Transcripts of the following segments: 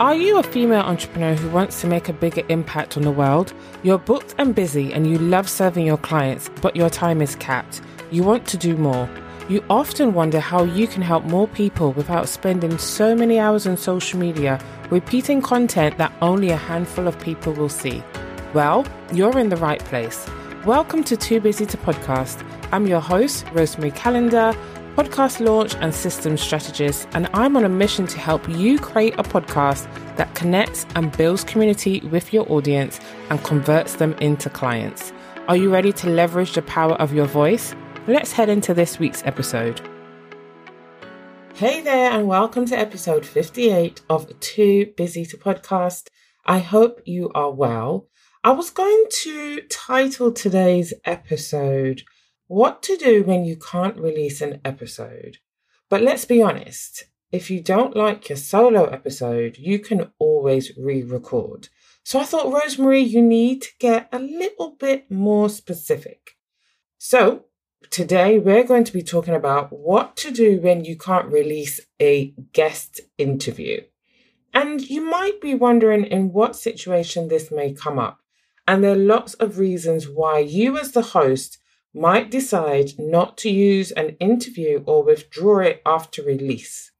Are you a female entrepreneur who wants to make a bigger impact on the world? You're booked and busy and you love serving your clients, but your time is capped. You want to do more. You often wonder how you can help more people without spending so many hours on social media repeating content that only a handful of people will see. Well, you're in the right place. Welcome to Too Busy to Podcast. I'm your host, Rosemary Calendar podcast launch and systems strategist, and I'm on a mission to help you create a podcast that connects and builds community with your audience and converts them into clients. Are you ready to leverage the power of your voice? Let's head into this week's episode. Hey there, and welcome to episode 58 of Too Busy to Podcast. I hope you are well. I was going to title today's episode what to do when you can't release an episode. But let's be honest, if you don't like your solo episode, you can always re record. So I thought, Rosemary, you need to get a little bit more specific. So today we're going to be talking about what to do when you can't release a guest interview. And you might be wondering in what situation this may come up. And there are lots of reasons why you, as the host, might decide not to use an interview or withdraw it after release.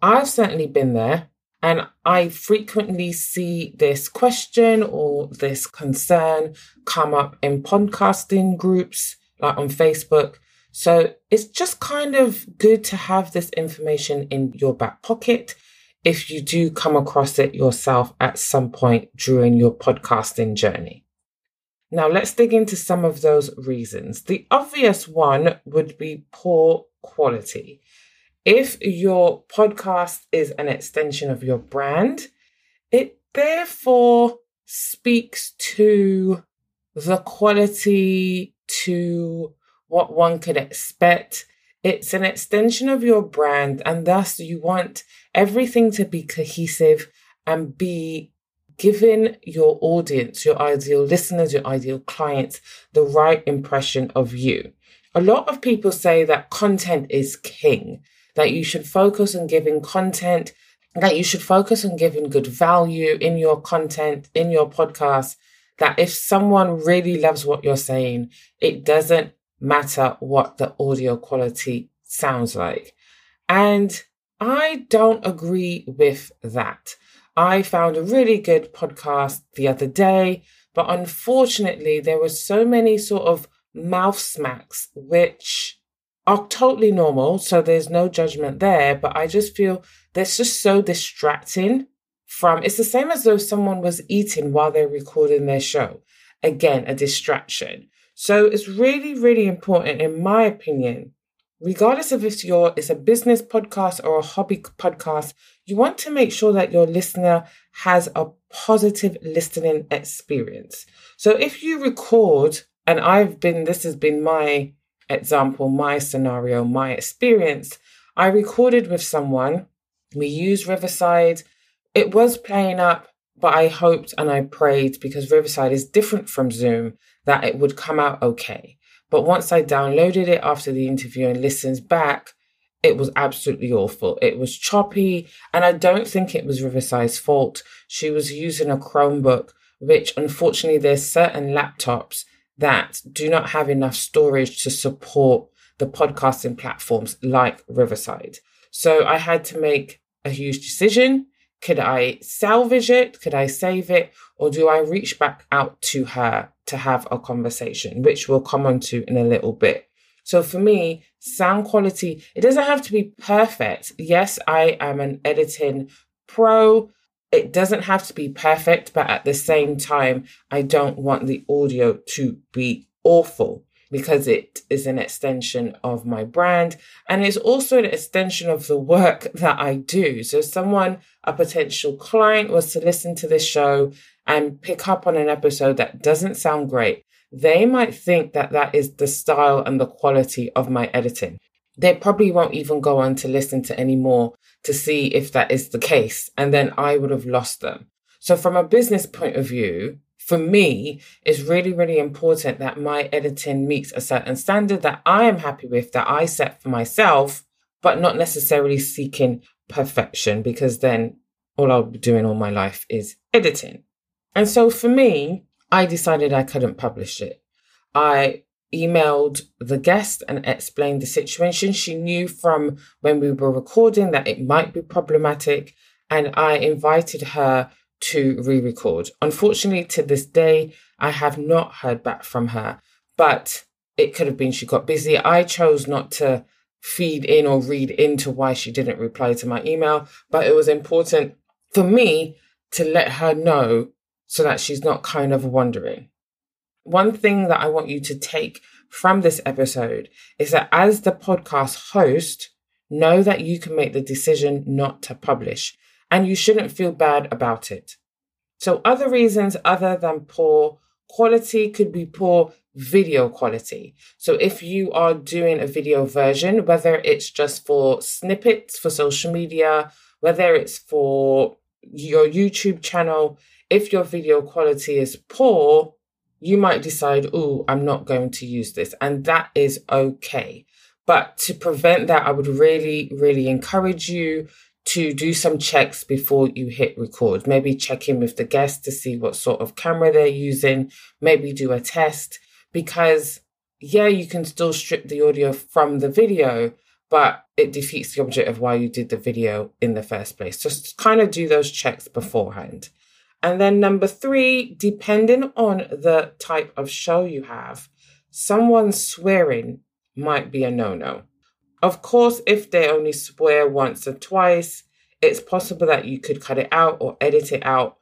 I've certainly been there, and I frequently see this question or this concern come up in podcasting groups, like on Facebook. So it's just kind of good to have this information in your back pocket if you do come across it yourself at some point during your podcasting journey. Now, let's dig into some of those reasons. The obvious one would be poor quality. If your podcast is an extension of your brand, it therefore speaks to the quality, to what one could expect. It's an extension of your brand, and thus you want everything to be cohesive and be giving your audience, your ideal listeners, your ideal clients, the right impression of you. A lot of people say that content is king, that you should focus on giving content, that you should focus on giving good value in your content, in your podcast, that if someone really loves what you're saying, it doesn't matter what the audio quality sounds like. And I don't agree with that. I found a really good podcast the other day, but unfortunately, there were so many sort of mouth smacks, which are totally normal. So there's no judgment there. But I just feel that's just so distracting from it's the same as though someone was eating while they're recording their show. Again, a distraction. So it's really, really important, in my opinion, regardless of if you're it's a business podcast or a hobby podcast, you want to make sure that your listener has a positive listening experience. So if you record, and I've been this has been my example, my scenario, my experience. I recorded with someone. We used Riverside. It was playing up, but I hoped and I prayed because Riverside is different from Zoom that it would come out okay. But once I downloaded it after the interview and listened back, it was absolutely awful. It was choppy, and I don't think it was Riverside's fault. She was using a Chromebook, which unfortunately there's certain laptops that do not have enough storage to support the podcasting platforms like Riverside. So I had to make a huge decision. Could I salvage it? Could I save it? Or do I reach back out to her to have a conversation, which we'll come on to in a little bit. So for me, sound quality, it doesn't have to be perfect. Yes, I am an editing pro. It doesn't have to be perfect, but at the same time, I don't want the audio to be awful because it is an extension of my brand and it's also an extension of the work that I do. So, someone, a potential client, was to listen to this show and pick up on an episode that doesn't sound great, they might think that that is the style and the quality of my editing. They probably won't even go on to listen to any more to see if that is the case. And then I would have lost them. So from a business point of view, for me, it's really, really important that my editing meets a certain standard that I am happy with, that I set for myself, but not necessarily seeking perfection because then all I'll be doing all my life is editing. And so for me, I decided I couldn't publish it. I emailed the guest and explained the situation. She knew from when we were recording that it might be problematic, and I invited her to re record. Unfortunately, to this day, I have not heard back from her, but it could have been she got busy. I chose not to feed in or read into why she didn't reply to my email, but it was important for me to let her know so that she's not kind of wondering. One thing that I want you to take from this episode is that as the podcast host, know that you can make the decision not to publish and you shouldn't feel bad about it. So, other reasons other than poor quality could be poor video quality. So, if you are doing a video version, whether it's just for snippets for social media, whether it's for your YouTube channel, if your video quality is poor, you might decide, oh, I'm not going to use this. And that is okay. But to prevent that, I would really, really encourage you to do some checks before you hit record. Maybe check in with the guest to see what sort of camera they're using. Maybe do a test because, yeah, you can still strip the audio from the video, but it defeats the object of why you did the video in the first place. Just kind of do those checks beforehand. And then number three, depending on the type of show you have, someone swearing might be a no no. Of course, if they only swear once or twice, it's possible that you could cut it out or edit it out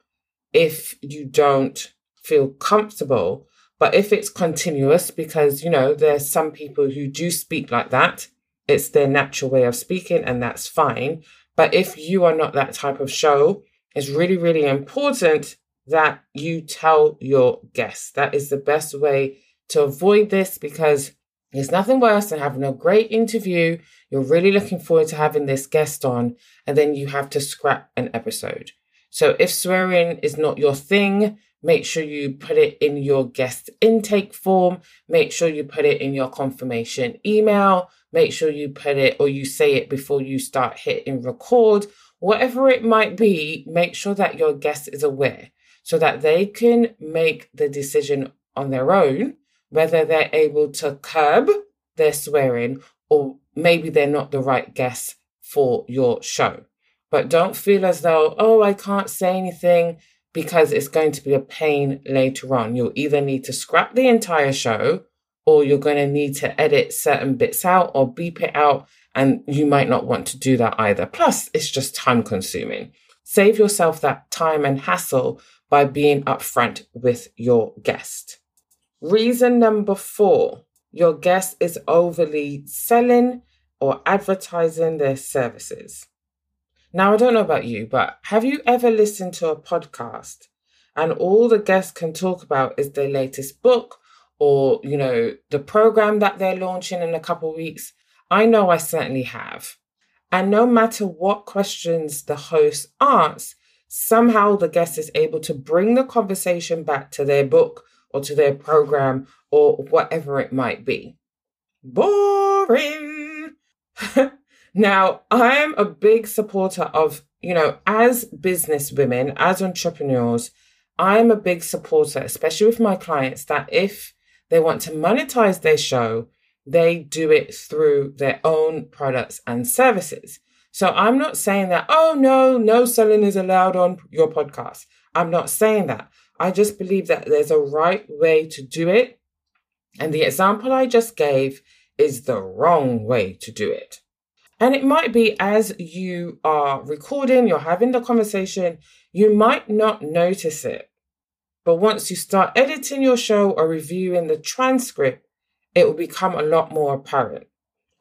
if you don't feel comfortable. But if it's continuous, because, you know, there's some people who do speak like that, it's their natural way of speaking, and that's fine. But if you are not that type of show, it's really, really important that you tell your guests. That is the best way to avoid this because there's nothing worse than having a great interview. You're really looking forward to having this guest on, and then you have to scrap an episode. So if swearing is not your thing, make sure you put it in your guest intake form. Make sure you put it in your confirmation email. Make sure you put it or you say it before you start hitting record whatever it might be, make sure that your guest is aware so that they can make the decision on their own whether they're able to curb their swearing or maybe they're not the right guest for your show. But don't feel as though, oh, I can't say anything because it's going to be a pain later on. You'll either need to scrap the entire show or you're going to need to edit certain bits out or beep it out and you might not want to do that either. Plus, it's just time consuming. Save yourself that time and hassle by being upfront with your guest. Reason number four your guest is overly selling or advertising their services. Now, I don't know about you, but have you ever listened to a podcast and all the guests can talk about is their latest book or, you know, the program that they're launching in a couple weeks I know I certainly have. And no matter what questions the host asks, somehow the guest is able to bring the conversation back to their book or to their program or whatever it might be. Boring. now, I am a big supporter of, you know, as business women, as entrepreneurs, I'm a big supporter, especially with my clients, that if they want to monetize their show, they do it through their own products and services. So I'm not saying that, oh no, no selling is allowed on your podcast. I'm not saying that. I just believe that there's a right way to do it. And the example I just gave is the wrong way to do it. And it might be as you are recording, you're having the conversation, you might not notice it. But once you start editing your show or reviewing the transcript, it will become a lot more apparent.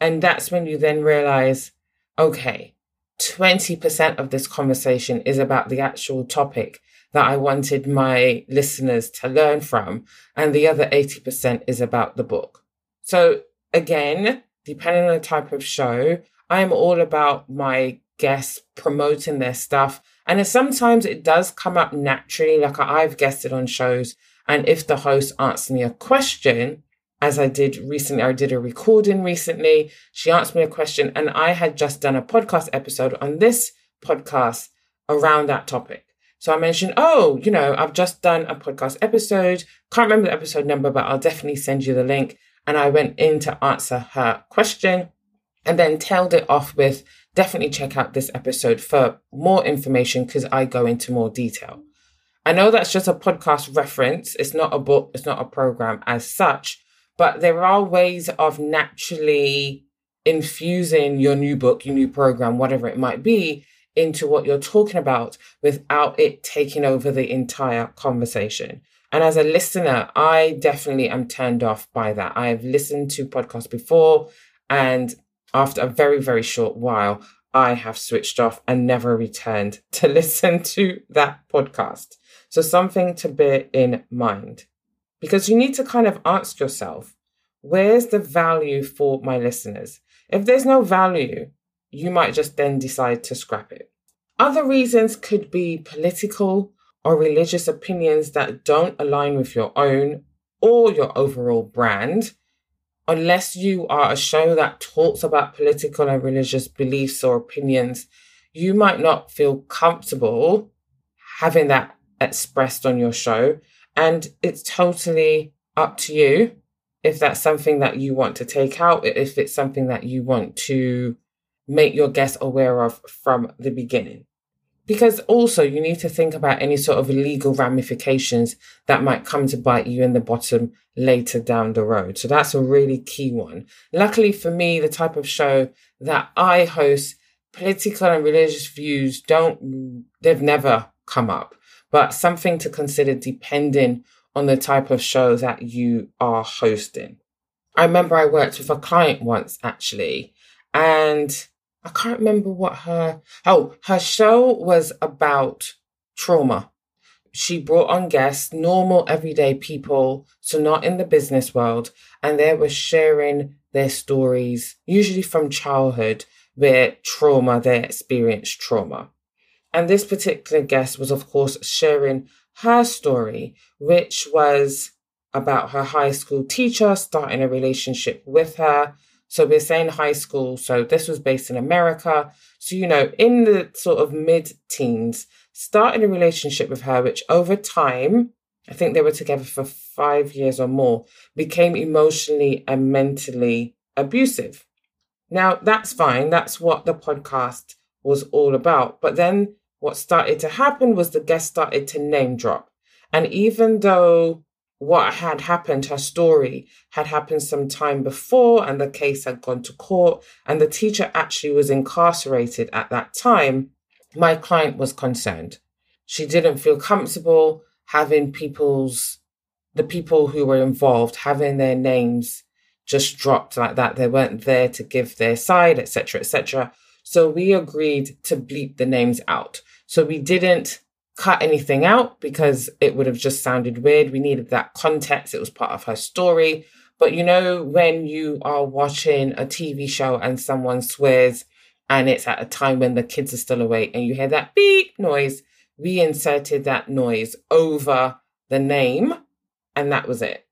And that's when you then realize, okay, 20% of this conversation is about the actual topic that I wanted my listeners to learn from. And the other 80% is about the book. So again, depending on the type of show, I am all about my guests promoting their stuff. And sometimes it does come up naturally, like I've guested on shows. And if the host asks me a question, as I did recently. I did a recording recently. She asked me a question, and I had just done a podcast episode on this podcast around that topic. So I mentioned, oh, you know, I've just done a podcast episode. Can't remember the episode number, but I'll definitely send you the link. And I went in to answer her question and then tailed it off with definitely check out this episode for more information because I go into more detail. I know that's just a podcast reference. It's not a book, it's not a program as such, but there are ways of naturally infusing your new book, your new program, whatever it might be, into what you're talking about without it taking over the entire conversation. And as a listener, I definitely am turned off by that. I have listened to podcasts before, and after a very, very short while, I have switched off and never returned to listen to that podcast. So, something to bear in mind because you need to kind of ask yourself where's the value for my listeners? If there's no value, you might just then decide to scrap it. Other reasons could be political or religious opinions that don't align with your own or your overall brand. Unless you are a show that talks about political and religious beliefs or opinions, you might not feel comfortable having that expressed on your show. And it's totally up to you if that's something that you want to take out, if it's something that you want to make your guests aware of from the beginning. Because also you need to think about any sort of legal ramifications that might come to bite you in the bottom later down the road. So that's a really key one. Luckily for me, the type of show that I host, political and religious views don't, they've never come up, but something to consider depending on the type of show that you are hosting. I remember I worked with a client once actually, and I can't remember what her, oh, her show was about trauma. She brought on guests, normal, everyday people, so not in the business world, and they were sharing their stories, usually from childhood, where trauma, they experienced trauma. And this particular guest was, of course, sharing her story, which was about her high school teacher starting a relationship with her so we're saying high school. So this was based in America. So, you know, in the sort of mid teens, starting a relationship with her, which over time, I think they were together for five years or more, became emotionally and mentally abusive. Now, that's fine. That's what the podcast was all about. But then what started to happen was the guest started to name drop. And even though what had happened, her story had happened some time before, and the case had gone to court, and the teacher actually was incarcerated at that time. My client was concerned. She didn't feel comfortable having people's, the people who were involved, having their names just dropped like that. They weren't there to give their side, etc., etc. So we agreed to bleep the names out. So we didn't cut anything out because it would have just sounded weird. We needed that context. It was part of her story. But you know, when you are watching a TV show and someone swears and it's at a time when the kids are still awake and you hear that beep noise, we inserted that noise over the name and that was it.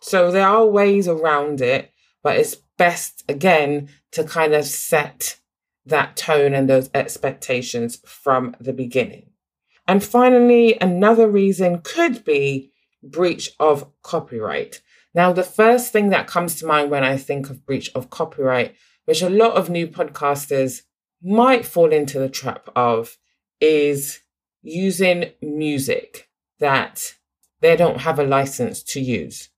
So there are ways around it, but it's best again to kind of set that tone and those expectations from the beginning. And finally, another reason could be breach of copyright. Now, the first thing that comes to mind when I think of breach of copyright, which a lot of new podcasters might fall into the trap of, is using music that they don't have a license to use.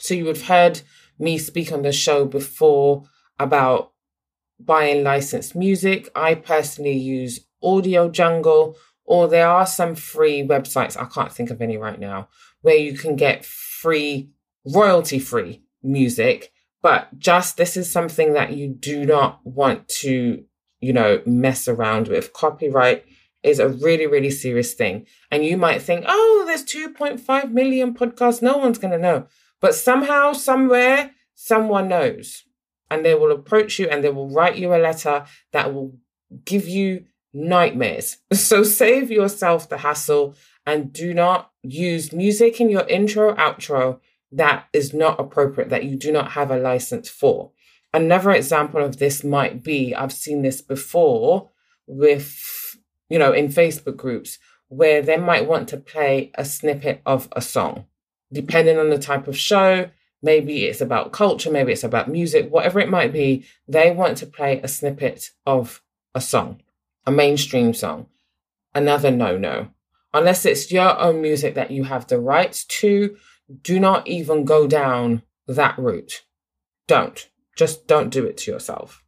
So you would have heard me speak on the show before about buying licensed music. I personally use Audio Jungle, or there are some free websites, I can't think of any right now, where you can get free, royalty free music. But just this is something that you do not want to, you know, mess around with. Copyright is a really, really serious thing. And you might think, oh, there's 2.5 million podcasts. No one's going to know. But somehow, somewhere, someone knows. And they will approach you and they will write you a letter that will give you nightmares. So save yourself the hassle and do not use music in your intro, outro that is not appropriate, that you do not have a license for. Another example of this might be I've seen this before with you know, in Facebook groups where they might want to play a snippet of a song, depending on the type of show. Maybe it's about culture, maybe it's about music, whatever it might be. They want to play a snippet of a song, a mainstream song. Another no no. Unless it's your own music that you have the rights to, do not even go down that route. Don't. Just don't do it to yourself.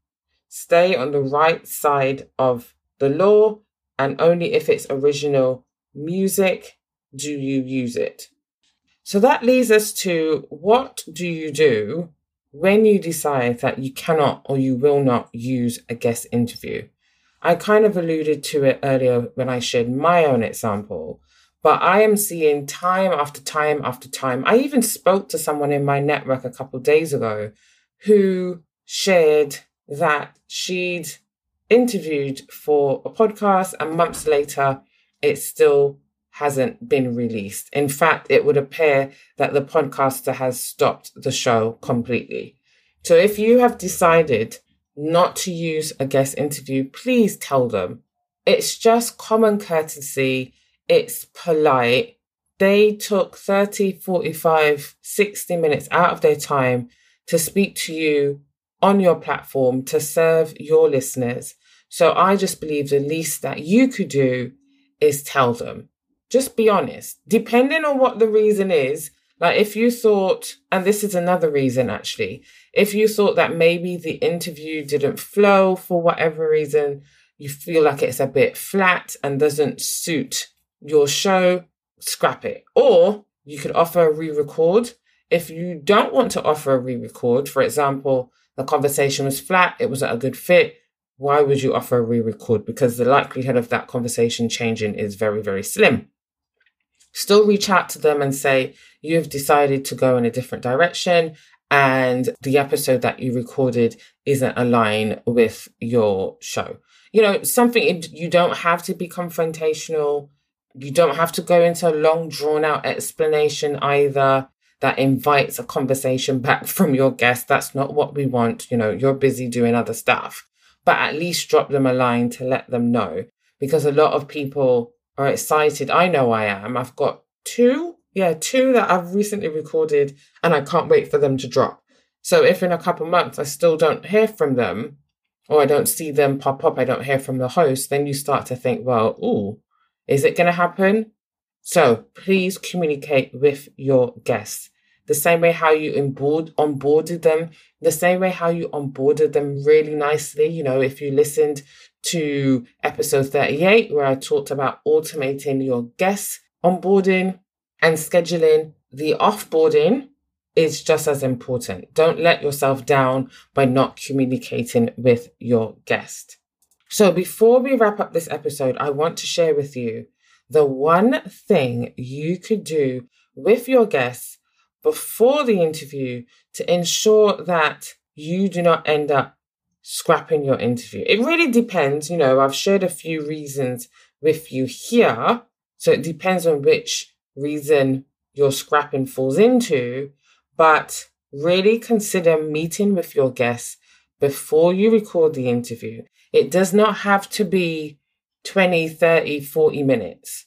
Stay on the right side of the law, and only if it's original music do you use it. So that leads us to what do you do when you decide that you cannot or you will not use a guest interview? I kind of alluded to it earlier when I shared my own example, but I am seeing time after time after time. I even spoke to someone in my network a couple days ago who shared that she'd interviewed for a podcast and months later it still hasn't been released. In fact, it would appear that the podcaster has stopped the show completely. So if you have decided not to use a guest interview, please tell them. It's just common courtesy. It's polite. They took 30, 45, 60 minutes out of their time to speak to you on your platform to serve your listeners. So I just believe the least that you could do is tell them. Just be honest. Depending on what the reason is, like if you thought, and this is another reason actually, if you thought that maybe the interview didn't flow for whatever reason, you feel like it's a bit flat and doesn't suit your show, scrap it. Or you could offer a re record. If you don't want to offer a re record, for example, the conversation was flat, it wasn't a good fit, why would you offer a re record? Because the likelihood of that conversation changing is very, very slim. Still reach out to them and say, you've decided to go in a different direction and the episode that you recorded isn't aligned with your show. You know, something you don't have to be confrontational. You don't have to go into a long, drawn out explanation either that invites a conversation back from your guest. That's not what we want. You know, you're busy doing other stuff, but at least drop them a line to let them know because a lot of people are excited. I know I am. I've got two yeah, two that I've recently recorded and I can't wait for them to drop. So if in a couple months I still don't hear from them or I don't see them pop up, I don't hear from the host, then you start to think, well, ooh, is it going to happen? So please communicate with your guests. The same way how you onboard, onboarded them, the same way how you onboarded them really nicely. You know, if you listened to episode 38, where I talked about automating your guests onboarding, and scheduling the offboarding is just as important. Don't let yourself down by not communicating with your guest. So before we wrap up this episode, I want to share with you the one thing you could do with your guests before the interview to ensure that you do not end up scrapping your interview. It really depends. You know, I've shared a few reasons with you here. So it depends on which reason your scrapping falls into, but really consider meeting with your guests before you record the interview. It does not have to be 20, 30, 40 minutes.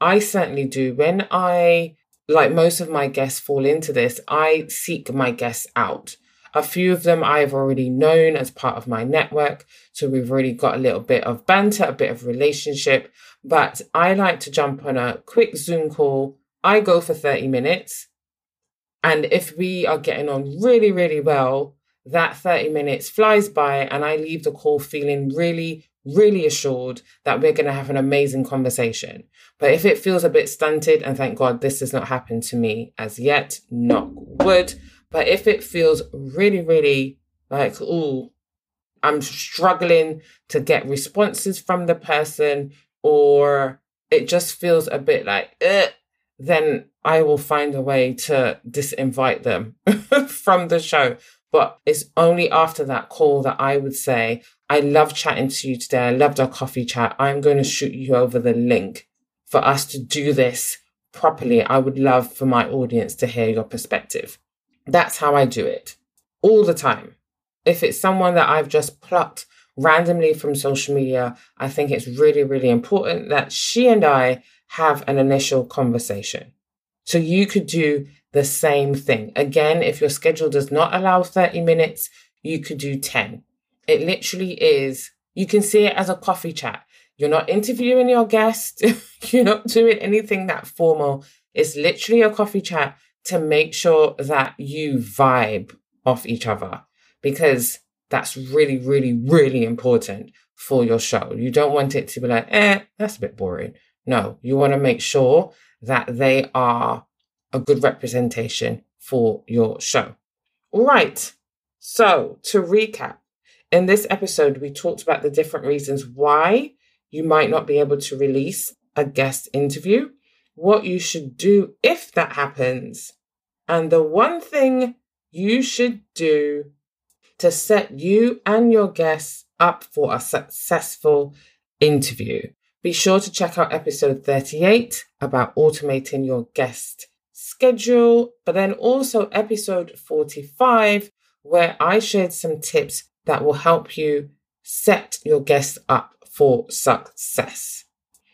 I certainly do. When I, like most of my guests fall into this, I seek my guests out. A few of them I've already known as part of my network. So we've already got a little bit of banter, a bit of relationship. But I like to jump on a quick Zoom call. I go for 30 minutes. And if we are getting on really, really well, that 30 minutes flies by and I leave the call feeling really, really assured that we're going to have an amazing conversation. But if it feels a bit stunted, and thank God this has not happened to me as yet, knock wood. But if it feels really, really like, oh, I'm struggling to get responses from the person, or it just feels a bit like, eh, then I will find a way to disinvite them from the show. But it's only after that call that I would say, I love chatting to you today. I loved our coffee chat. I'm going to shoot you over the link for us to do this properly. I would love for my audience to hear your perspective. That's how I do it all the time. If it's someone that I've just plucked randomly from social media, I think it's really, really important that she and I have an initial conversation. So you could do the same thing. Again, if your schedule does not allow 30 minutes, you could do 10. It literally is, you can see it as a coffee chat. You're not interviewing your guest. You're not doing anything that formal. It's literally a coffee chat to make sure that you vibe off each other because that's really, really, really important for your show. You don't want it to be like, eh, that's a bit boring. No, you want to make sure that they are a good representation for your show. Right. So to recap, in this episode, we talked about the different reasons why you might not be able to release a guest interview, what you should do if that happens, and the one thing you should do to set you and your guests up for a successful interview. Be sure to check out episode 38 about automating your guest schedule, but then also episode 45, where I shared some tips that will help you set your guests up for success.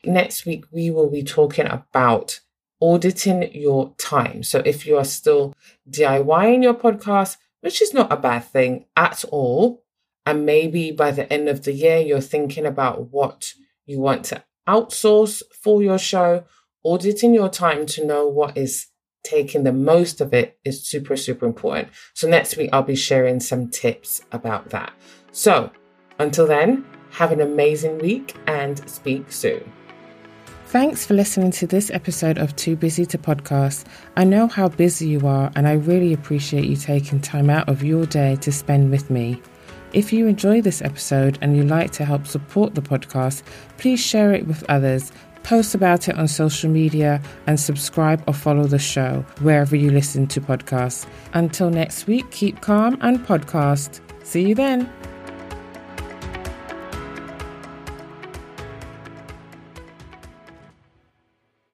Next week, we will be talking about auditing your time. So if you are still DIYing your podcast, which is not a bad thing at all, and maybe by the end of the year, you're thinking about what you want to outsource for your show, auditing your time to know what is taking the most of it is super, super important. So next week, I'll be sharing some tips about that. So until then, have an amazing week and speak soon. Thanks for listening to this episode of Too Busy to Podcast. I know how busy you are, and I really appreciate you taking time out of your day to spend with me. If you enjoy this episode and you'd like to help support the podcast, please share it with others, post about it on social media, and subscribe or follow the show wherever you listen to podcasts. Until next week, keep calm and podcast. See you then.